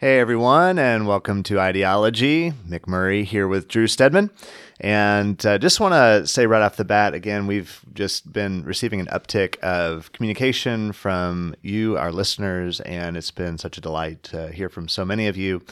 Hey everyone, and welcome to Ideology. Mick Murray here with Drew Stedman. And uh, just want to say right off the bat again, we've just been receiving an uptick of communication from you, our listeners, and it's been such a delight to hear from so many of you.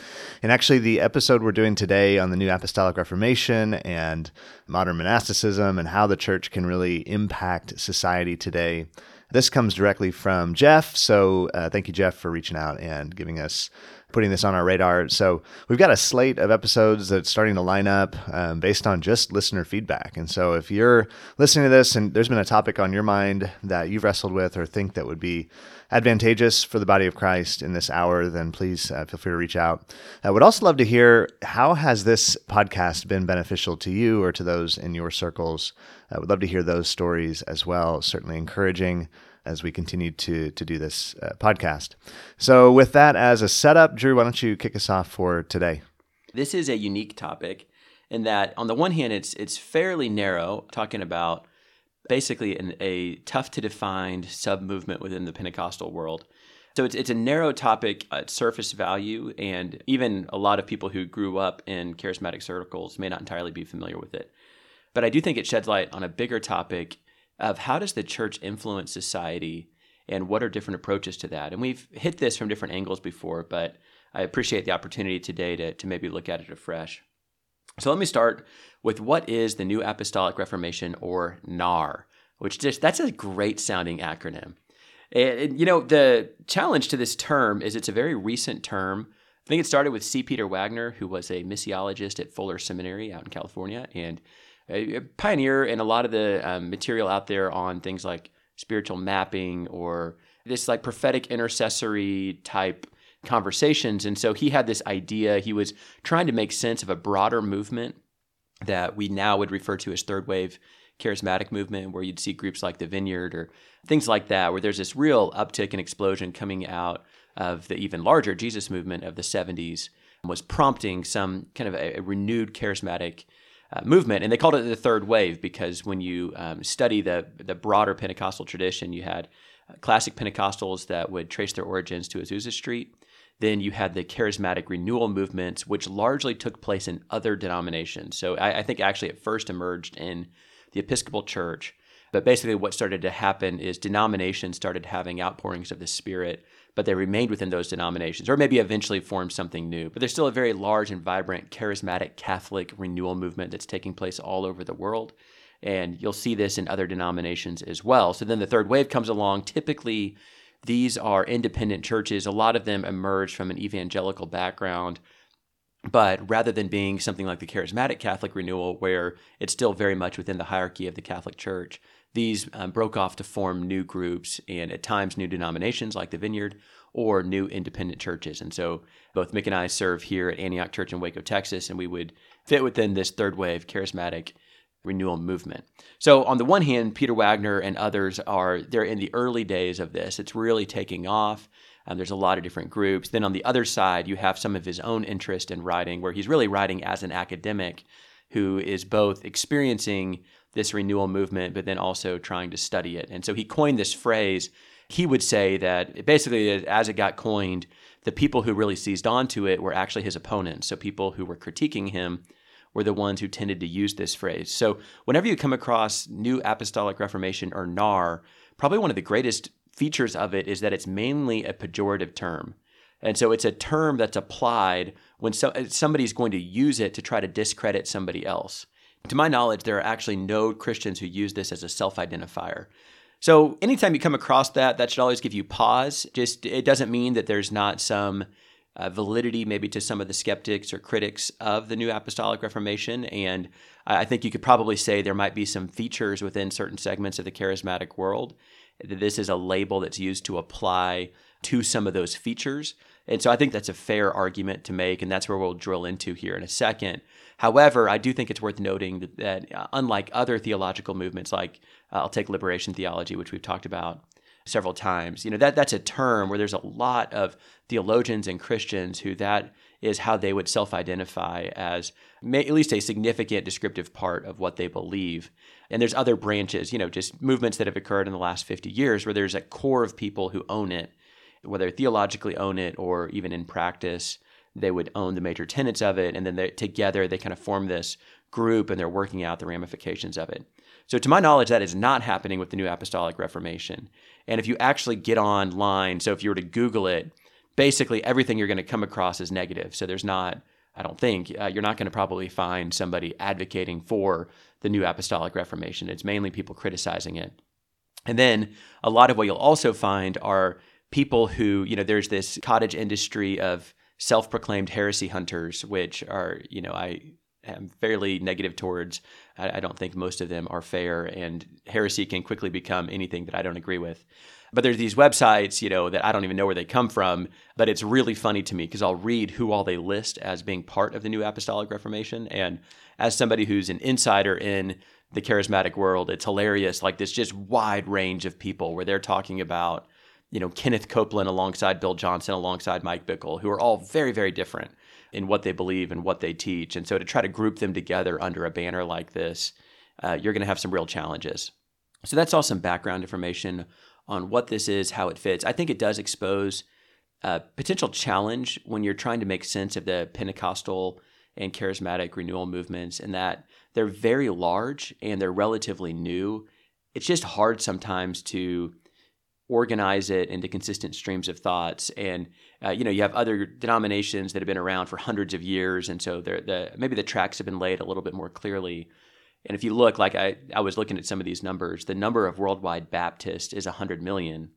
And actually, the episode we're doing today on the New Apostolic Reformation and modern monasticism and how the church can really impact society today. This comes directly from Jeff. So uh, thank you, Jeff, for reaching out and giving us putting this on our radar. So we've got a slate of episodes that's starting to line up um, based on just listener feedback. And so if you're listening to this and there's been a topic on your mind that you've wrestled with or think that would be advantageous for the body of Christ in this hour, then please uh, feel free to reach out. I would also love to hear how has this podcast been beneficial to you or to those in your circles. I would love to hear those stories as well. Certainly encouraging as we continue to to do this uh, podcast. So, with that as a setup, Drew, why don't you kick us off for today? This is a unique topic in that, on the one hand, it's it's fairly narrow, talking about basically an, a tough to define sub movement within the Pentecostal world. So it's it's a narrow topic at surface value, and even a lot of people who grew up in charismatic circles may not entirely be familiar with it. But I do think it sheds light on a bigger topic of how does the church influence society and what are different approaches to that. And we've hit this from different angles before, but I appreciate the opportunity today to, to maybe look at it afresh. So let me start with what is the New Apostolic Reformation or NAR, which just that's a great sounding acronym. And, you know, the challenge to this term is it's a very recent term. I think it started with C. Peter Wagner, who was a missiologist at Fuller Seminary out in California, and a pioneer in a lot of the um, material out there on things like spiritual mapping or this like prophetic intercessory type conversations. And so he had this idea. He was trying to make sense of a broader movement that we now would refer to as third wave charismatic movement, where you'd see groups like the Vineyard or things like that, where there's this real uptick and explosion coming out of the even larger Jesus movement of the 70s, was prompting some kind of a, a renewed charismatic uh, movement, and they called it the third wave because when you um, study the the broader Pentecostal tradition, you had uh, classic Pentecostals that would trace their origins to Azusa Street. Then you had the charismatic renewal movements, which largely took place in other denominations. So I, I think actually it first emerged in the Episcopal Church. But basically, what started to happen is denominations started having outpourings of the Spirit but they remained within those denominations, or maybe eventually formed something new. But there's still a very large and vibrant charismatic Catholic renewal movement that's taking place all over the world. And you'll see this in other denominations as well. So then the third wave comes along. Typically, these are independent churches. A lot of them emerge from an evangelical background. But rather than being something like the charismatic Catholic renewal, where it's still very much within the hierarchy of the Catholic Church, these um, broke off to form new groups and at times new denominations like the Vineyard or new independent churches. And so both Mick and I serve here at Antioch Church in Waco, Texas, and we would fit within this third wave charismatic renewal movement. So on the one hand, Peter Wagner and others are they're in the early days of this. It's really taking off. Um, there's a lot of different groups. Then on the other side, you have some of his own interest in writing, where he's really writing as an academic who is both experiencing this renewal movement, but then also trying to study it. And so he coined this phrase. He would say that basically, as it got coined, the people who really seized onto it were actually his opponents. So people who were critiquing him were the ones who tended to use this phrase. So whenever you come across New Apostolic Reformation or NAR, probably one of the greatest features of it is that it's mainly a pejorative term. And so it's a term that's applied when so, somebody's going to use it to try to discredit somebody else. To my knowledge, there are actually no Christians who use this as a self identifier. So anytime you come across that, that should always give you pause. Just it doesn't mean that there's not some uh, validity maybe to some of the skeptics or critics of the New Apostolic Reformation. And I think you could probably say there might be some features within certain segments of the charismatic world. This is a label that's used to apply to some of those features. And so I think that's a fair argument to make, and that's where we'll drill into here in a second. However, I do think it's worth noting that, that uh, unlike other theological movements, like uh, I'll take liberation theology, which we've talked about several times, you know that that's a term where there's a lot of theologians and Christians who that is how they would self-identify as may, at least a significant descriptive part of what they believe. And there's other branches, you know, just movements that have occurred in the last 50 years where there's a core of people who own it whether theologically own it or even in practice, they would own the major tenets of it. And then they, together, they kind of form this group and they're working out the ramifications of it. So, to my knowledge, that is not happening with the New Apostolic Reformation. And if you actually get online, so if you were to Google it, basically everything you're going to come across is negative. So, there's not, I don't think, uh, you're not going to probably find somebody advocating for the New Apostolic Reformation. It's mainly people criticizing it. And then a lot of what you'll also find are people who, you know, there's this cottage industry of self proclaimed heresy hunters, which are, you know, I am fairly negative towards. I, I, don't think most of them are fair, and heresy can quickly become anything that I don't agree with. But there's these websites, you know, that I don't even know where they come from, but it's really funny to me because I'll read who all they list as being part of the New Apostolic Reformation. And as somebody who's an insider in the charismatic world, it's hilarious. Like this just wide range of people where they're talking about, you know, Kenneth Copeland alongside Bill Johnson, alongside Mike Bickle, who are all very, very different in what they believe and what they teach. And so to try to group them together under a banner like this, uh, you're going to have some real challenges. So that's all some background information on what this is, how it fits. I think it does expose a potential challenge when you're trying to make sense of the Pentecostal and charismatic renewal movements, and that they're very large and they're relatively new. It's just hard sometimes to organize it into consistent streams of thoughts. And uh, you know, you have other denominations that have been around for hundreds of years, and so the maybe the tracks have been laid a little bit more clearly. And if you look, like I, I was looking at some of these numbers, the number of worldwide Baptists is 100 million.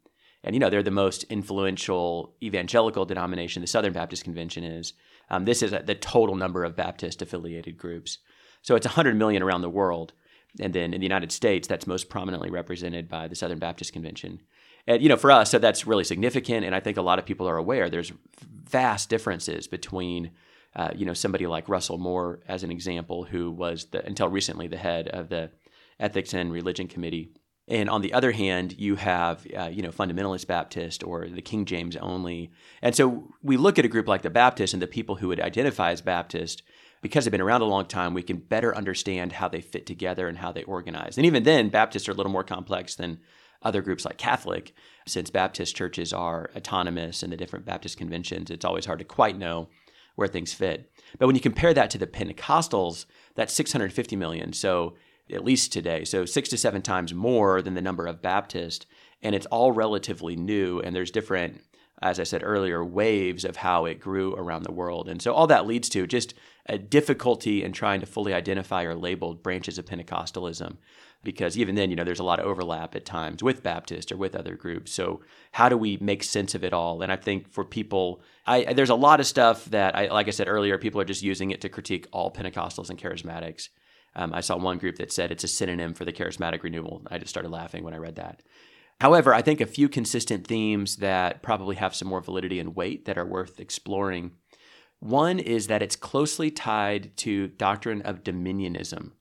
And, you know, they're the most influential evangelical denomination, the Southern Baptist Convention is. Um, this is the total number of Baptist affiliated groups. So it's 100 million around the world. And then in the United States, that's most prominently represented by the Southern Baptist Convention. And, you know, for us, so that's really significant. And I think a lot of people are aware there's vast differences between, uh, you know, somebody like Russell Moore, as an example, who was the, until recently the head of the Ethics and Religion Committee. And on the other hand, you have, uh, you know, fundamentalist Baptist or the King James only. And so we look at a group like the Baptist and the people who would identify as Baptist because they've been around a long time, we can better understand how they fit together and how they organize. And even then, Baptists are a little more complex than other groups like Catholic. Since Baptist churches are autonomous in the different Baptist conventions, it's always hard to quite know where things fit. But when you compare that to the Pentecostals, that's 650 million. So at least today, so six to seven times more than the number of Baptists. And it's all relatively new, and there's different as I said earlier, waves of how it grew around the world. And so all that leads to just a difficulty in trying to fully identify or label branches of Pentecostalism. Because even then, you know, there's a lot of overlap at times with Baptist or with other groups. So how do we make sense of it all? And I think for people, I, there's a lot of stuff that, I, like I said earlier, people are just using it to critique all Pentecostals and charismatics. Um, I saw one group that said it's a synonym for the charismatic renewal. I just started laughing when I read that. However, I think a few consistent themes that probably have some more validity and weight that are worth exploring. One is that it's closely tied to doctrine of dominionism.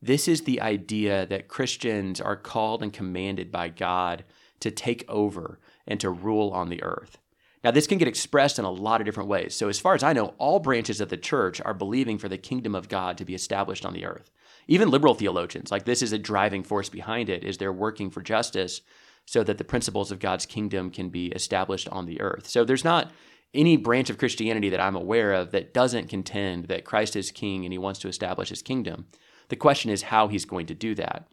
This is the idea that Christians are called and commanded by God to take over and to rule on the earth. Now, this can get expressed in a lot of different ways. So, as far as I know, all branches of the church are believing for the kingdom of God to be established on the earth. Even liberal theologians, like this is a driving force behind it, is they're working for justice so that the principles of God's kingdom can be established on the earth. So there's not any branch of Christianity that I'm aware of that doesn't contend that Christ is king and he wants to establish his kingdom. The question is how he's going to do that.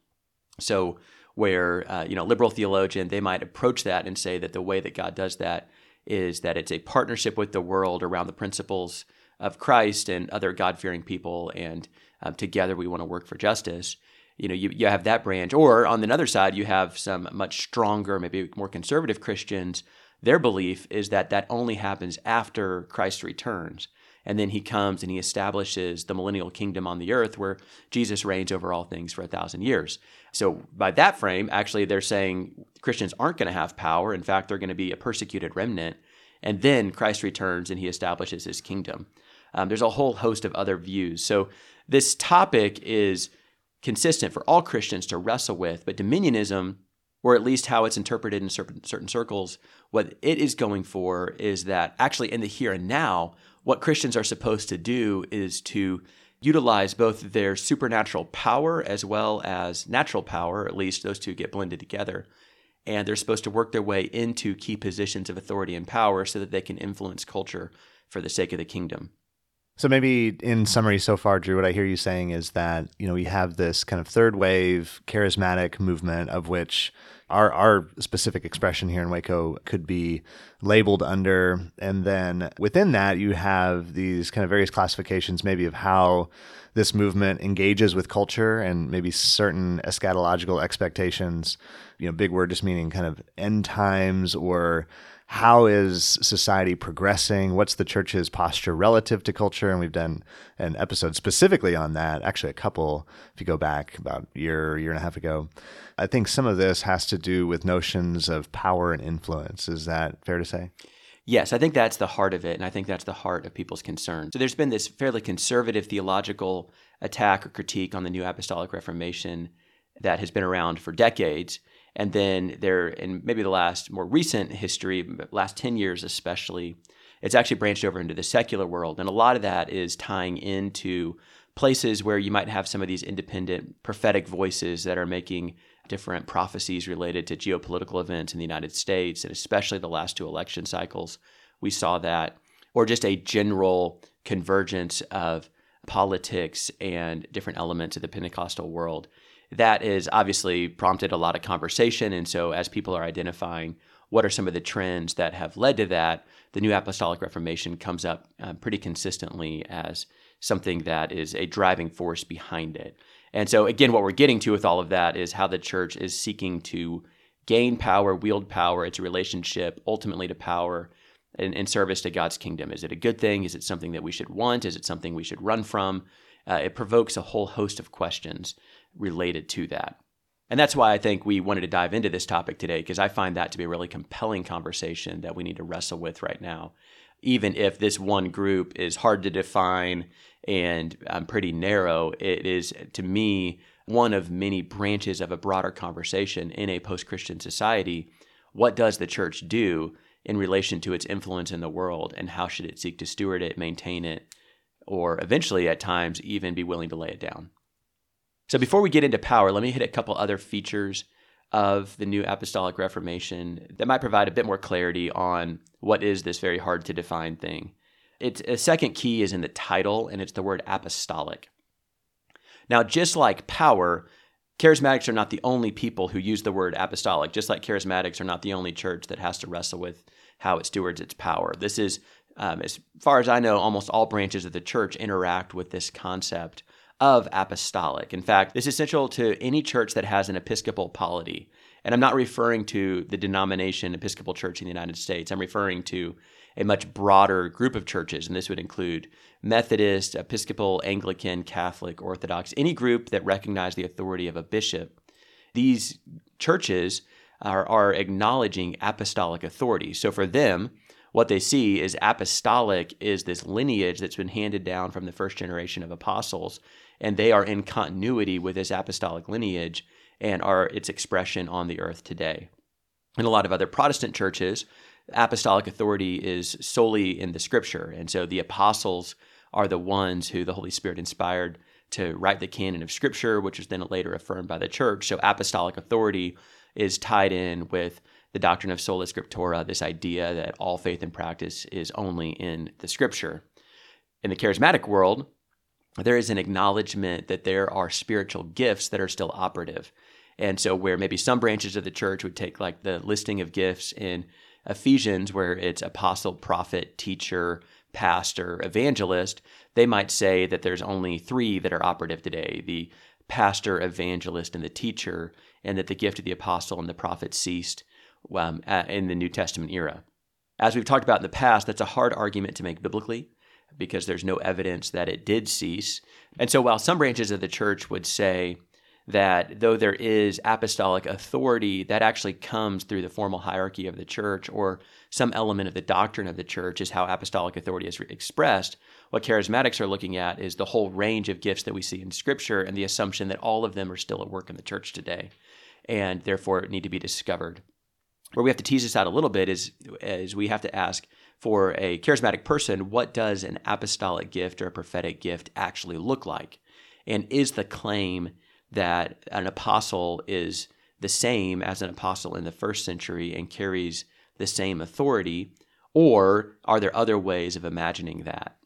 So where uh, you know liberal theologian they might approach that and say that the way that God does that is that it's a partnership with the world around the principles of Christ and other God-fearing people and um, together we want to work for justice you know, you, you have that branch. Or on the other side, you have some much stronger, maybe more conservative Christians. Their belief is that that only happens after Christ returns. And then he comes and he establishes the millennial kingdom on the earth where Jesus reigns over all things for a thousand years. So, by that frame, actually, they're saying Christians aren't going to have power. In fact, they're going to be a persecuted remnant. And then Christ returns and he establishes his kingdom. Um, there's a whole host of other views. So, this topic is consistent for all Christians to wrestle with. But dominionism, or at least how it's interpreted in certain, certain circles, what it is going for is that actually in the here and now, what Christians are supposed to do is to utilize both their supernatural power as well as natural power, at least those two get blended together, and they're supposed to work their way into key positions of authority and power so that they can influence culture for the sake of the kingdom. So maybe in summary so far, Drew, what I hear you saying is that, you know, we have this kind of third wave charismatic movement of which our our specific expression here in Waco could be labeled under. And then within that you have these kind of various classifications maybe of how this movement engages with culture and maybe certain eschatological expectations, you know, big word just meaning kind of end times or how is society progressing? What's the church's posture relative to culture? And we've done an episode specifically on that, actually, a couple, if you go back about a year, year and a half ago. I think some of this has to do with notions of power and influence. Is that fair to say? Yes, I think that's the heart of it, and I think that's the heart of people's concern. So there's been this fairly conservative theological attack or critique on the New Apostolic Reformation that has been around for decades. And then there, in maybe the last more recent history, last 10 years especially, it's actually branched over into the secular world. And a lot of that is tying into places where you might have some of these independent prophetic voices that are making different prophecies related to geopolitical events in the United States, and especially the last two election cycles. We saw that, or just a general convergence of politics and different elements of the Pentecostal world that has obviously prompted a lot of conversation. And so, as people are identifying what are some of the trends that have led to that, the New Apostolic Reformation comes up uh, pretty consistently as something that is a driving force behind it. And so, again, what we're getting to with all of that is how the church is seeking to gain power, wield power, its relationship ultimately to power in, in service to God's kingdom. Is it a good thing? Is it something that we should want? Is it something we should run from? Uh, it provokes a whole host of questions related to that. And that's why I think we wanted to dive into this topic today, because I find that to be a really compelling conversation that we need to wrestle with right now. Even if this one group is hard to define and um, pretty narrow, it is, to me, one of many branches of a broader conversation in a post Christian society. What does the church do in relation to its influence in the world, and how should it seek to steward it, maintain it, or eventually, at times, even be willing to lay it down? So before we get into power, let me hit a couple other features of the New Apostolic Reformation that might provide a bit more clarity on what is this very hard to define thing. It's a second key is in the title, and it's the word apostolic. Now, just like power, charismatics are not the only people who use the word apostolic, just like charismatics are not the only church that has to wrestle with how it stewards its power. This is, um, as far as I know, almost all branches of the church interact with this concept of apostolic. In fact, this is essential to any church that has an episcopal polity. And I'm not referring to the denomination Episcopal Church in the United States. I'm referring to a much broader group of churches, and this would include Methodist, Episcopal, Anglican, Catholic, Orthodox, any group that recognize the authority of a bishop. These churches are, are acknowledging apostolic authority. So for them, what they see is apostolic is this lineage that's been handed down from the first generation of apostles and they are in continuity with this apostolic lineage and are its expression on the earth today. In a lot of other Protestant churches, apostolic authority is solely in the scripture. And so the apostles are the ones who the Holy Spirit inspired to write the canon of scripture, which was then later affirmed by the church. So apostolic authority is tied in with the doctrine of sola scriptura, this idea that all faith and practice is only in the scripture. In the charismatic world, there is an acknowledgement that there are spiritual gifts that are still operative. And so, where maybe some branches of the church would take like the listing of gifts in Ephesians, where it's apostle, prophet, teacher, pastor, evangelist, they might say that there's only three that are operative today the pastor, evangelist, and the teacher, and that the gift of the apostle and the prophet ceased um, in the New Testament era. As we've talked about in the past, that's a hard argument to make biblically because there's no evidence that it did cease. And so, while some branches of the church would say that though there is apostolic authority, that actually comes through the formal hierarchy of the church or some element of the doctrine of the church is how apostolic authority is expressed. What charismatics are looking at is the whole range of gifts that we see in Scripture and the assumption that all of them are still at work in the church today and therefore need to be discovered. Where we have to tease this out a little bit is, is we have to ask for a charismatic person, what does an apostolic gift or a prophetic gift actually look like? And is the claim that an apostle is the same as an apostle in the first century and carries the same authority? Or are there other ways of imagining that?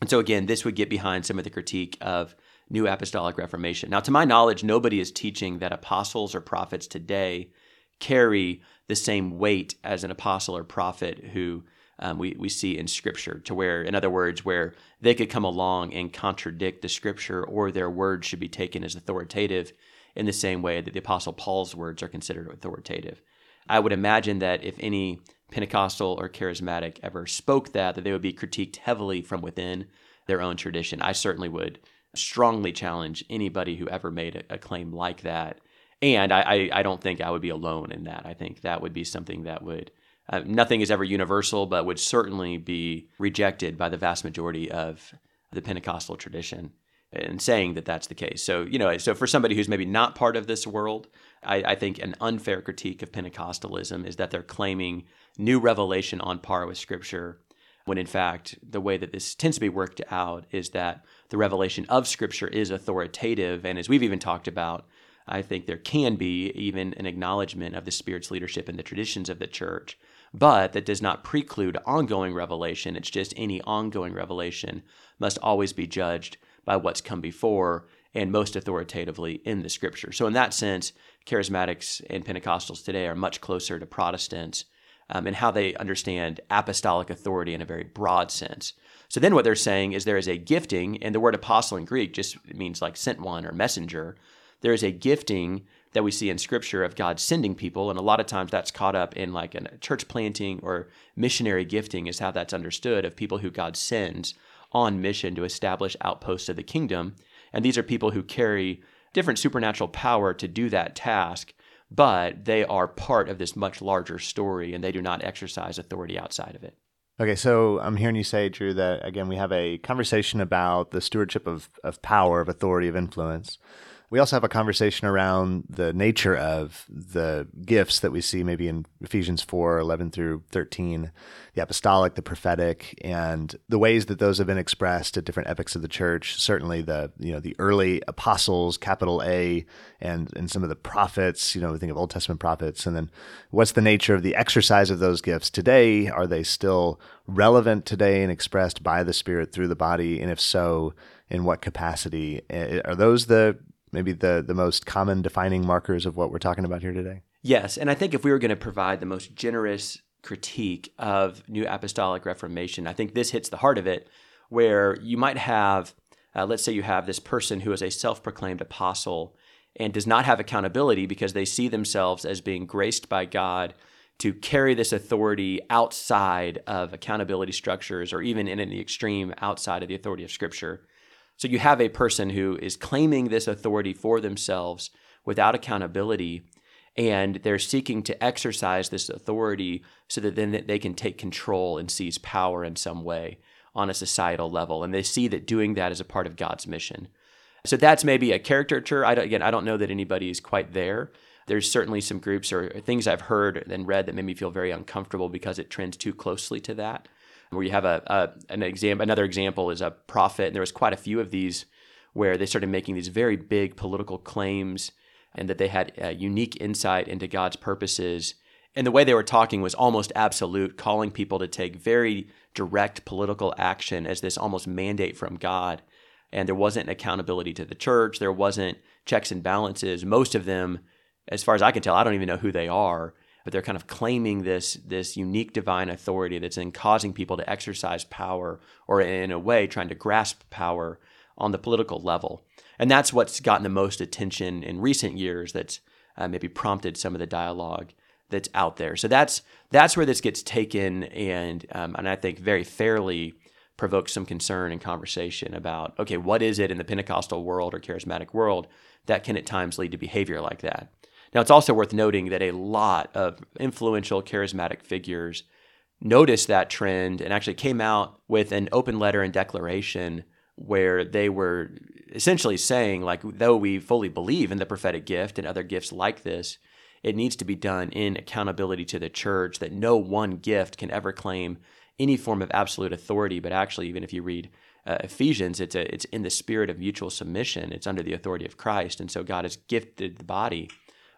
And so, again, this would get behind some of the critique of New Apostolic Reformation. Now, to my knowledge, nobody is teaching that apostles or prophets today carry the same weight as an apostle or prophet who um, we, we see in Scripture, to where, in other words, where they could come along and contradict the Scripture or their words should be taken as authoritative in the same way that the Apostle Paul's words are considered authoritative. I would imagine that if any Pentecostal or charismatic ever spoke that, that they would be critiqued heavily from within their own tradition. I certainly would strongly challenge anybody who ever made a, a claim like that. And I, I, I, don't think I would be alone in that. I think that would be something that would, uh, nothing is ever universal, but would certainly be rejected by the vast majority of the Pentecostal tradition and saying that that's the case. So, you know, so for somebody who's maybe not part of this world, I, I think an unfair critique of Pentecostalism is that they're claiming new revelation on par with Scripture when in fact the way that this tends to be worked out is that the revelation of scripture is authoritative and as we've even talked about i think there can be even an acknowledgement of the spirit's leadership in the traditions of the church but that does not preclude ongoing revelation it's just any ongoing revelation must always be judged by what's come before and most authoritatively in the scripture so in that sense charismatics and pentecostals today are much closer to protestants um, and how they understand apostolic authority in a very broad sense. So then what they're saying is there is a gifting, and the word apostle in Greek just means like sent one or messenger. There is a gifting that we see in scripture of God sending people, and a lot of times that's caught up in like a church planting or missionary gifting, is how that's understood of people who God sends on mission to establish outposts of the kingdom. And these are people who carry different supernatural power to do that task but they are part of this much larger story and they do not exercise authority outside of it. Okay, so I'm hearing you say, Drew, that again, we have a conversation about the stewardship of, of power, of authority, of influence. We also have a conversation around the nature of the gifts that we see maybe in Ephesians 4 11 through 13, the apostolic, the prophetic, and the ways that those have been expressed at different epochs of the church. Certainly the, you know, the early apostles, capital A, and, and some of the prophets, you know, we think of Old Testament prophets. And then what's the nature of the exercise of those gifts today? Are they still relevant today and expressed by the Spirit through the body? And if so, in what capacity? Are those the maybe the the most common defining markers of what we're talking about here today? Yes, and I think if we were going to provide the most generous critique of New Apostolic Reformation, I think this hits the heart of it, where you might have, uh, let's say, you have this person who is a self-proclaimed apostle and does not have accountability because they see themselves as being graced by God to carry this authority outside of accountability structures or even in the extreme outside of the authority of Scripture. So you have a person who is claiming this authority for themselves without accountability, and they're seeking to exercise this authority so that then they can take control and seize power in some way on a societal level. And they see that doing that is a part of God's mission. So that's maybe a caricature. I don't, again, I don't know that anybody is quite there. There's certainly some groups or things I've heard and read that made me feel very uncomfortable because it trends too closely to that where you have a, a an example. Another example is a prophet, and there was quite a few of these where they started making these very big political claims, and that they had a unique insight into God's purposes. And the way they were talking was almost absolute, calling people to take very direct political action as this almost mandate from God. And there wasn't accountability to the church. There wasn't checks and balances. Most of them, as far as I can tell, I don't even know who they are but they're kind of claiming this this unique divine authority that's in causing people to exercise power or in a way trying to grasp power on the political level. And that's what's gotten the most attention in recent years that's uh, maybe prompted some of the dialogue that's out there. So that's that's where this gets taken and um, and I think very fairly provokes some concern and conversation about okay what is it in the Pentecostal world or charismatic world that can at times lead to behavior like that now, it's also worth noting that a lot of influential charismatic figures noticed that trend and actually came out with an open letter and declaration where they were essentially saying, like, though we fully believe in the prophetic gift and other gifts like this, it needs to be done in accountability to the church, that no one gift can ever claim any form of absolute authority. But actually, even if you read uh, Ephesians, it's, a, it's in the spirit of mutual submission, it's under the authority of Christ. And so God has gifted the body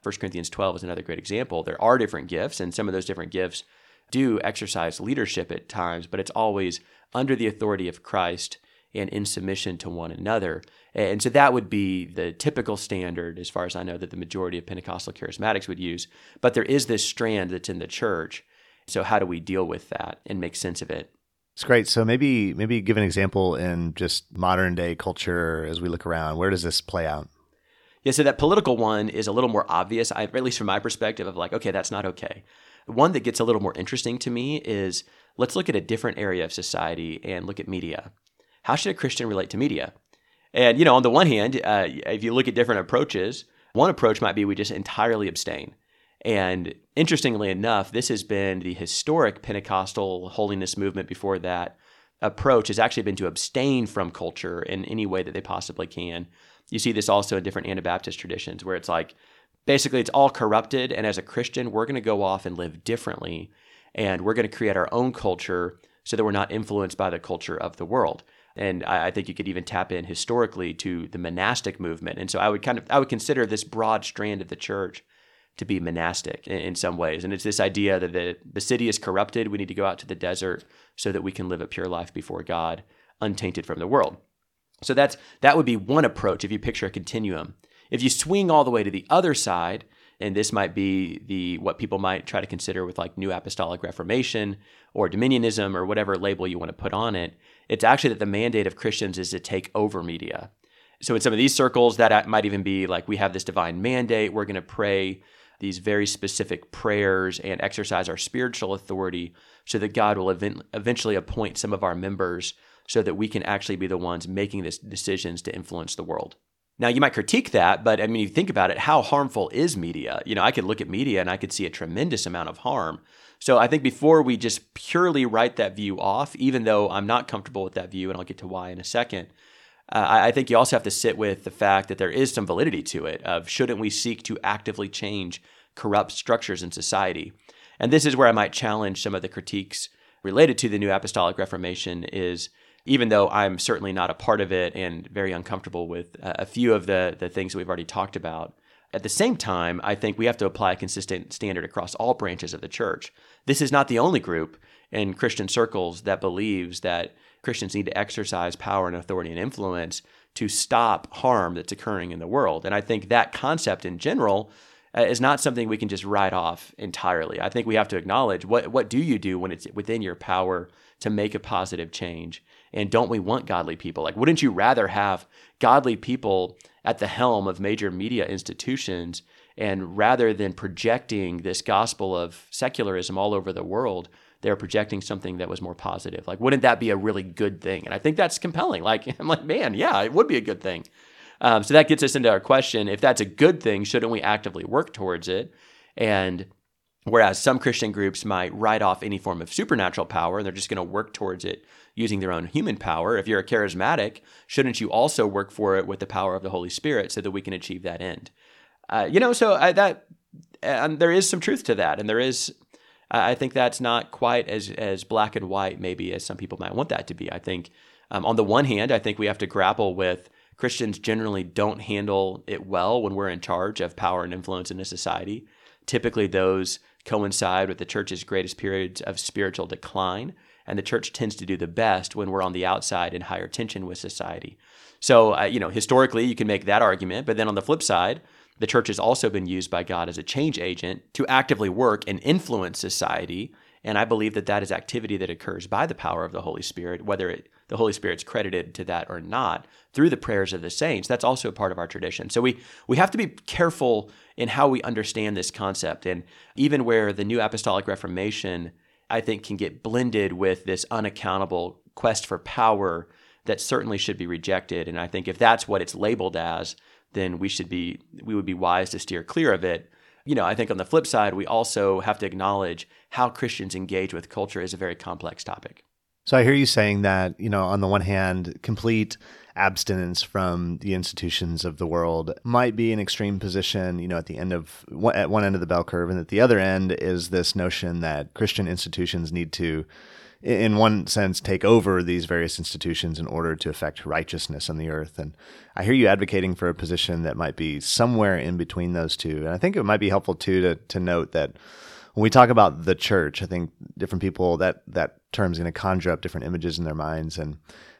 1 Corinthians 12 is another great example. There are different gifts, and some of those different gifts do exercise leadership at times, but it's always under the authority of Christ and in submission to one another. And so that would be the typical standard, as far as I know, that the majority of Pentecostal charismatics would use. But there is this strand that's in the church. So how do we deal with that and make sense of it? It's great. So maybe maybe give an example in just modern day culture as we look around. Where does this play out? Yeah, so that political one is a little more obvious, I, at least from my perspective, of like, okay, that's not okay. One that gets a little more interesting to me is let's look at a different area of society and look at media. How should a Christian relate to media? And, you know, on the one hand, uh, if you look at different approaches, one approach might be we just entirely abstain. And interestingly enough, this has been the historic Pentecostal holiness movement before that approach has actually been to abstain from culture in any way that they possibly can. You see this also in different Anabaptist traditions where it's like basically it's all corrupted. And as a Christian, we're going to go off and live differently. And we're going to create our own culture so that we're not influenced by the culture of the world. And I, I, think you could even tap in historically to the monastic movement. And so I would kind of I would consider this broad strand of the church to be monastic in, in some ways. And it's this idea that the, the city is corrupted. We need to go out to the desert so that we can live a pure life before God, untainted from the world. So that's that would be one approach if you picture a continuum. If you swing all the way to the other side, and this might be the what people might try to consider with like new apostolic reformation or dominionism or whatever label you want to put on it it's actually that the mandate of christians is to take over media so in some of these circles that uh, might even be like we have this divine mandate we're going to pray these very specific prayers and exercise our spiritual authority so that God will event- eventually appoint some of our members so that we can actually be the ones making these decisions to influence the world. Now, you might critique that, but I mean, you think about it, how harmful is media? You know, I could look at media and I could see a tremendous amount of harm. So I think before we just purely write that view off, even though I'm not comfortable with that view, and I'll get to why in a second, uh, I think you also have to sit with the fact that there is some validity to it of shouldn't we seek to actively change corrupt structures in society? And this is where I might challenge some of the critiques related to the New Apostolic Reformation is even though I'm certainly not a part of it and very uncomfortable with a few of the, the things that we've already talked about, at the same time, I think we have to apply a consistent standard across all branches of the church. This is not the only group in Christian circles that believes that Christians need to exercise power and authority and influence to stop harm that's occurring in the world. And I think that concept in general uh, is not something we can just write off entirely. I think we have to acknowledge what what do you do when it's within your power to make a positive change? And don't we want godly people? Like wouldn't you rather have godly people at the helm of major media institutions and rather than projecting this gospel of secularism all over the world, they're projecting something that was more positive. Like, wouldn't that be a really good thing? And I think that's compelling. Like, I'm like, man, yeah, it would be a good thing. Um, so that gets us into our question: if that's a good thing, shouldn't we actively work towards it? And whereas some Christian groups might write off any form of supernatural power and they're just going to work towards it using their own human power, if you're a charismatic, shouldn't you also work for it with the power of the Holy Spirit so that we can achieve that end? Uh, you know, so I, that and there is some truth to that, and there is I think that's not quite as as black and white maybe as some people might want that to be. I think um, on the one hand, I think we have to grapple with Christians generally don't handle it well when we're in charge of power and influence in a society. Typically, those coincide with the church's greatest periods of spiritual decline, and the church tends to do the best when we're on the outside in higher tension with society. So, uh, you know, historically, you can make that argument, but then on the flip side, the church has also been used by God as a change agent to actively work and influence society. And I believe that that is activity that occurs by the power of the Holy Spirit, whether it, the Holy Spirit's credited to that or not, through the prayers of the saints. That's also a part of our tradition. So we, we have to be careful in how we understand this concept. And even where the New Apostolic Reformation, I think, can get blended with this unaccountable quest for power that certainly should be rejected. And I think if that's what it's labeled as, then we should be we would be wise to steer clear of it. You know, I think on the flip side, we also have to acknowledge how Christians engage with culture is a very complex topic. So I hear you saying that, you know, on the one hand, complete abstinence from the institutions of the world might be an extreme position, you know, at the end of at one end of the bell curve and at the other end is this notion that Christian institutions need to in one sense, take over these various institutions in order to effect righteousness on the earth. And I hear you advocating for a position that might be somewhere in between those two. And I think it might be helpful too to to note that when we talk about the church, I think different people that that term is going to conjure up different images in their minds and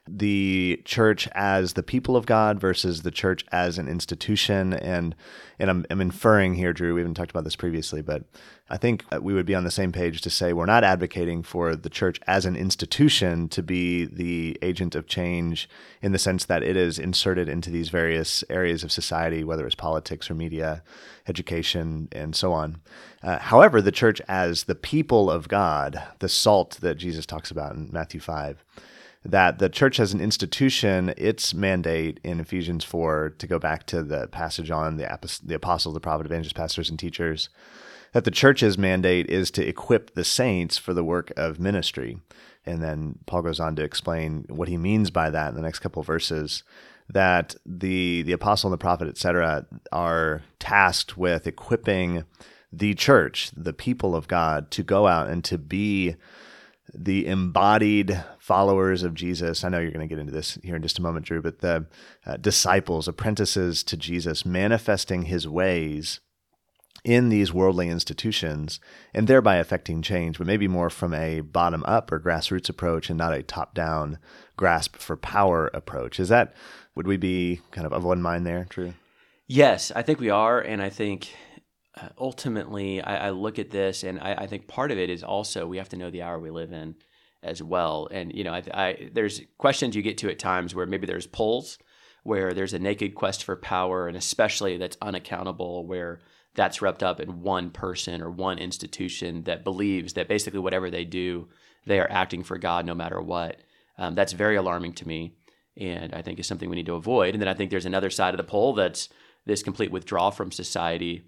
the church as the people of God versus the church as an institution. And and I'm, I'm inferring here, Drew. We haven't talked about this previously, but I think we would be on the same page to say we're not advocating for the church as an institution to be the agent of change in the sense that it is inserted into these various areas of society, whether it's politics or media, education, and so on. Uh, however, the church as the people of God, the salt that Jesus talks about in Matthew 5 that the church as an institution, its mandate in Ephesians 4, to go back to the passage on the, the apostles, the prophet, evangelists, pastors, and teachers, that the church's mandate is to equip the saints for the work of ministry. And then Paul goes on to explain what he means by that in the next couple verses that the the apostle and the prophet, etc., are tasked with equipping the church, the people of God, to go out and to be the embodied followers of Jesus. I know you're going to get into this here in just a moment, Drew, but the uh, disciples, apprentices to Jesus, manifesting his ways in these worldly institutions and thereby affecting change, but maybe more from a bottom up or grassroots approach and not a top down grasp for power approach. Is that, would we be kind of of one mind there, Drew? Yes, I think we are. And I think uh, ultimately, I, I, look at this, and I, I, think part of it is also we have to know the hour we live in as well. And you know, I, there's questions you get to at times where maybe there's polls where there's a naked quest for power, and especially that's unaccountable, where that's wrapped up in one person or one institution that believes that basically whatever they do, they are acting for God no matter what. Um, that's very alarming to me, and I think is something we need to avoid. And then I think there's another side of the pole that's this complete withdrawal from society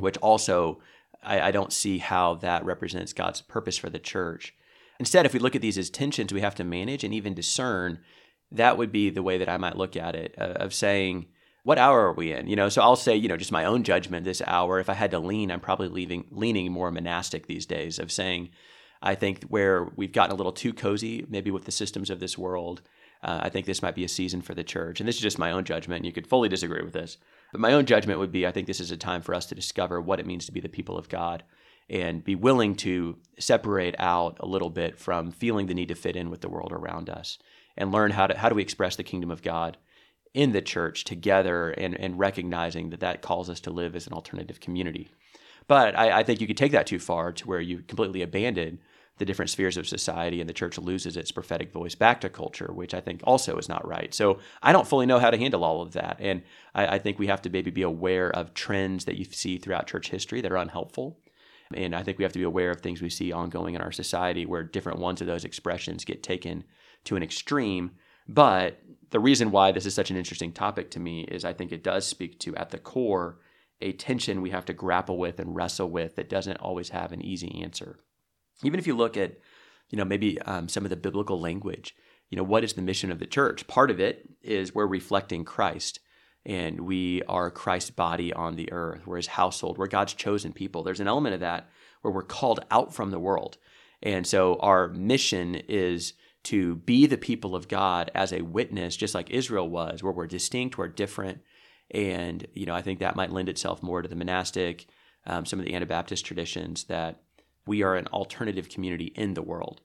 which also I, I don't see how that represents God's purpose for the church. Instead, if we look at these as tensions we have to manage and even discern, that would be the way that I might look at it uh, of saying, what hour are we in? You know, so I'll say, you know, just my own judgment this hour. If I had to lean, I'm probably leaving, leaning more monastic these days of saying, I think where we've gotten a little too cozy, maybe with the systems of this world, uh, I think this might be a season for the church. And this is just my own judgment. You could fully disagree with this. But my own judgment would be I think this is a time for us to discover what it means to be the people of God and be willing to separate out a little bit from feeling the need to fit in with the world around us and learn how to how do we express the kingdom of God in the church together and, and recognizing that that calls us to live as an alternative community. But I, I think you could take that too far to where you completely abandon the different spheres of society and the church loses its prophetic voice back to culture, which I think also is not right. So I don't fully know how to handle all of that. And I, I think we have to maybe be aware of trends that you see throughout church history that are unhelpful. And I think we have to be aware of things we see ongoing in our society where different ones of those expressions get taken to an extreme. But the reason why this is such an interesting topic to me is I think it does speak to, at the core, a tension we have to grapple with and wrestle with that doesn't always have an easy answer even if you look at, you know, maybe um, some of the biblical language, you know, what is the mission of the church? Part of it is we're reflecting Christ and we are Christ's body on the earth. We're his household. We're God's chosen people. There's an element of that where we're called out from the world. And so our mission is to be the people of God as a witness, just like Israel was, where we're distinct, we're different. And, you know, I think that might lend itself more to the monastic, um, some of the Anabaptist traditions that we are an alternative community in the world.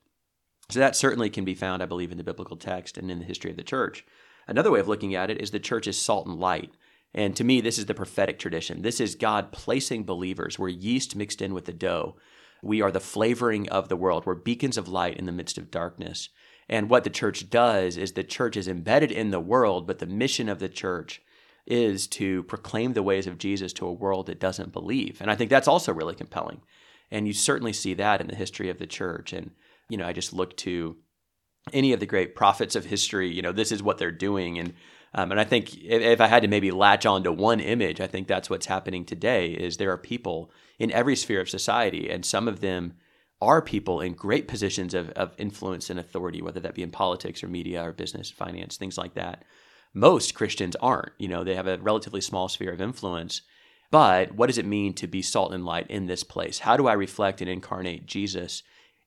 So that certainly can be found, I believe, in the biblical text and in the history of the church. Another way of looking at it is the church is salt and light. And to me, this is the prophetic tradition. This is God placing believers. We're yeast mixed in with the dough. We are the flavoring of the world. We're beacons of light in the midst of darkness. And what the church does is the church is embedded in the world, but the mission of the church is to proclaim the ways of Jesus to a world that doesn't believe. And I think that's also really compelling. And you certainly see that in the history of the church. And, you know, I just look to any of the great prophets of history, you know, this is what they're doing. And, um, and I think if, if I had to maybe latch on to one image, I think that's what's happening today is there are people in every sphere of society, and some of them are people in great positions of, of influence and authority, whether that be in politics or media or business, finance, things like that. Most Christians aren't. You know, they have a relatively small sphere of influence. But what does it mean to be salt and light in this place? How do I reflect and incarnate Jesus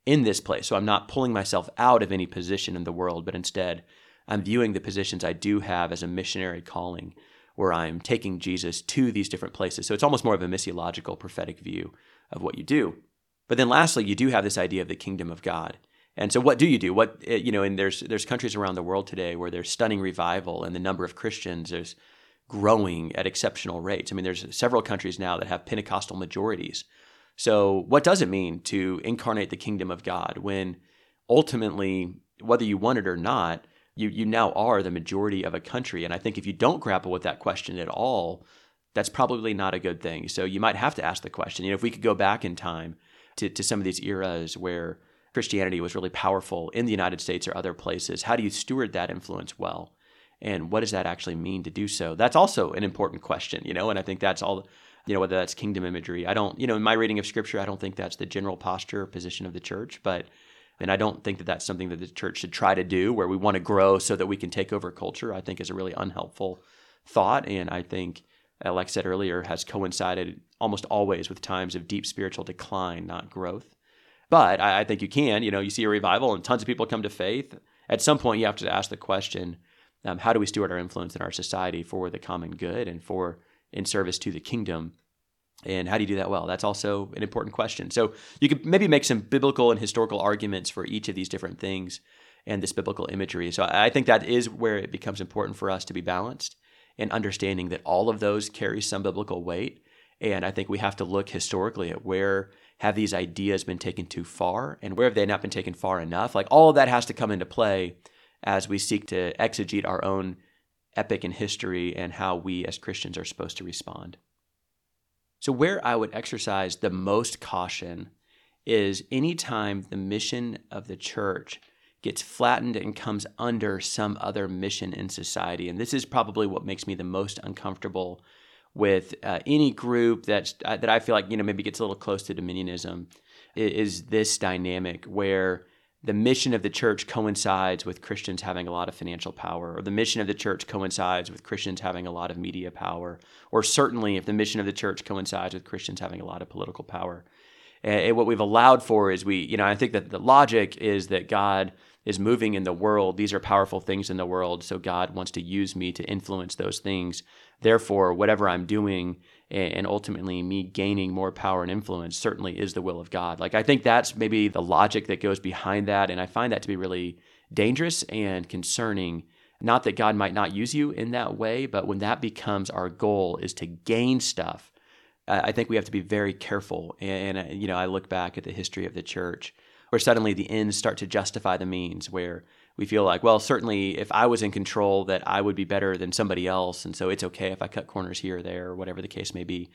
in this place. So I'm not pulling myself out of any position in the world, but instead I'm viewing the positions I do have as a missionary calling where I'm taking Jesus to these different places. So it's almost more of a missiological prophetic view of what you do. But then lastly, you do have this idea of the kingdom of God. And so what do you do? What eh, you know, and there's there's countries around the world today where there's stunning revival and the number of Christians is growing at exceptional rates. I mean, there's several countries now that have Pentecostal majorities. So what does it mean to incarnate the kingdom of God when ultimately, whether you want it or not, you you now are the majority of a country? And I think if you don't grapple with that question at all, that's probably not a good thing. So you might have to ask the question. You know, if we could go back in time to, to some of these eras where Christianity was really powerful in the United States or other places, how do you steward that influence well? And what does that actually mean to do so? That's also an important question, you know, and I think that's all, you know, whether that's kingdom imagery. I don't, you know, in my reading of scripture, I don't think that's the general posture or position of the church, but and I don't think that that's something that the church should try to do where we want to grow so that we can take over culture. I think is a really unhelpful thought. And I think, uh, like I said earlier, has coincided almost always with times of deep spiritual decline, not growth. But I, I think you can, you know, you see a revival and tons of people come to faith. At some point, you have to ask the question um, how do we steward our influence in our society for the common good and for in service to the kingdom? And how do you do that well? That's also an important question. So you could maybe make some biblical and historical arguments for each of these different things and this biblical imagery. So I think that is where it becomes important for us to be balanced and understanding that all of those carry some biblical weight. And I think we have to look historically at where have these ideas been taken too far and where have they not been taken far enough? Like all of that has to come into play as we seek to exegete our own epic in history and how we as Christians are supposed to respond. So, where I would exercise the most caution is anytime the mission of the church gets flattened and comes under some other mission in society. And this is probably what makes me the most uncomfortable with uh, any group that's, uh, that I feel like, you know, maybe gets a little close to dominionism is this dynamic where the mission of the church coincides with Christians having a lot of financial power, or the mission of the church coincides with Christians having a lot of media power, or certainly if the mission of the church coincides with Christians having a lot of political power. And what we've allowed for is we, you know, I think that the logic is that God is moving in the world. These are powerful things in the world. So God wants to use me to influence those things. Therefore, whatever I'm doing and ultimately me gaining more power and influence certainly is the will of God. Like I think that's maybe the logic that goes behind that and I find that to be really dangerous and concerning. Not that God might not use you in that way, but when that becomes our goal is to gain stuff, I think we have to be very careful. And, and you know, I look back at the history of the church where suddenly the ends start to justify the means where we feel like, well, certainly if I was in control, that I would be better than somebody else. And so it's okay if I cut corners here or there, or whatever the case may be.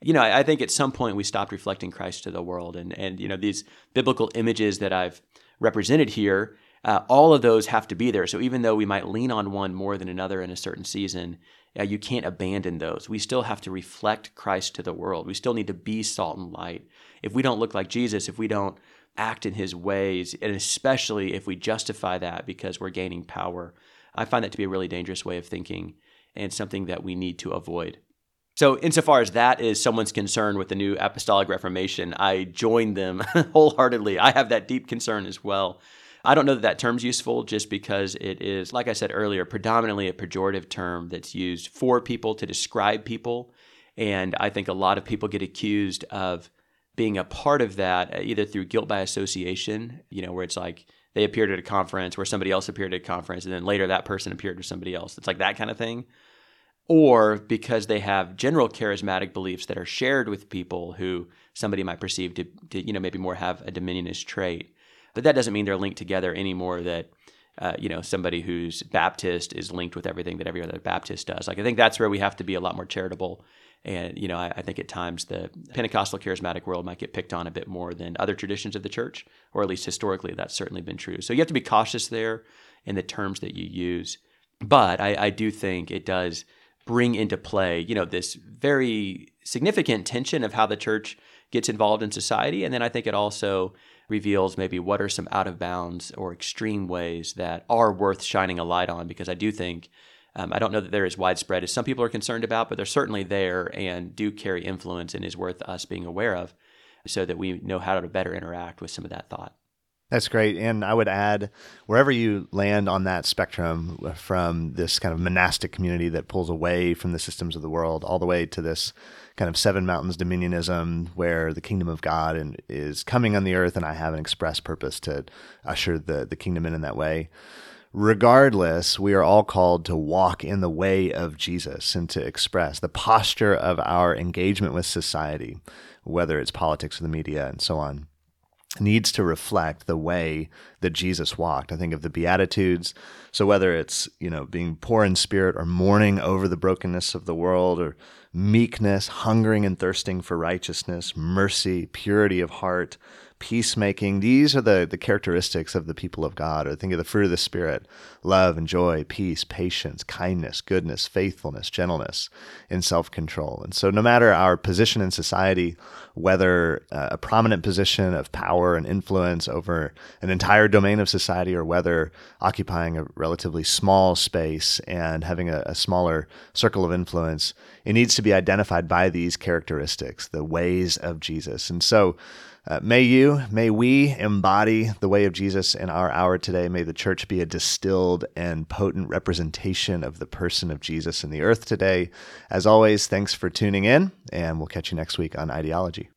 You know, I, I think at some point we stopped reflecting Christ to the world. And, and, you know, these biblical images that I've represented here, uh, all of those have to be there. So even though we might lean on one more than another in a certain season, uh, you can't abandon those. We still have to reflect Christ to the world. We still need to be salt and light. If we don't look like Jesus, if we don't act in his ways, and especially if we justify that because we're gaining power. I find that to be a really dangerous way of thinking and something that we need to avoid. So, insofar as that is someone's concern with the new apostolic reformation, I join them wholeheartedly. I have that deep concern as well. I don't know that that term's useful just because it is, like I said earlier, predominantly a pejorative term that's used for people to describe people. And I think a lot of people get accused of being a part of that, uh, either through guilt by association, you know, where it's like they appeared at a conference where somebody else appeared at a conference, and then later that person appeared with somebody else. It's like that kind of thing. Or because they have general charismatic beliefs that are shared with people who somebody might perceive to, to you know, maybe more have a dominionist trait. But that doesn't mean they're linked together anymore. That uh, you know, somebody who's Baptist is linked with everything that every other Baptist does. Like I think that's where we have to be a lot more charitable and, you know, I, I, think at times the Pentecostal charismatic world might get picked on a bit more than other traditions of the church, or at least historically, that's certainly been true. So you have to be cautious there in the terms that you use. But I, I do think it does bring into play, you know, this very significant tension of how the church gets involved in society. And then I think it also reveals maybe what are some out of bounds or extreme ways that are worth shining a light on because I do think um, I don't know that they're as widespread as some people are concerned about, but they're certainly there and do carry influence and is worth us being aware of so that we know how to better interact with some of that thought. That's great. And I would add, wherever you land on that spectrum from this kind of monastic community that pulls away from the systems of the world, all the way to this kind of seven mountains dominionism where the kingdom of God and, is coming on the earth, and I have an express purpose to usher the, the kingdom in in that way. Regardless, we are all called to walk in the way of Jesus and to express the posture of our engagement with society, whether it's politics or the media and so on needs to reflect the way that Jesus walked. I think of the Beatitudes. So whether it's, you know, being poor in spirit or mourning over the brokenness of the world or meekness, hungering and thirsting for righteousness, mercy, purity of heart, peacemaking. These are the, the characteristics of the people of God. Or think of the fruit of the Spirit love and joy, peace, patience, kindness, goodness, faithfulness, gentleness, and self control. And so, no matter our position in society, whether uh, a prominent position of power and influence over an entire domain of society, or whether occupying a relatively small space and having a, a smaller circle of influence, it needs to be identified by these characteristics, the ways of Jesus. And so, uh, may you, may we embody the way of Jesus in our hour today. May the church be a distilled and potent representation of the person of Jesus in the earth today. As always, thanks for tuning in, and we'll catch you next week on Ideology.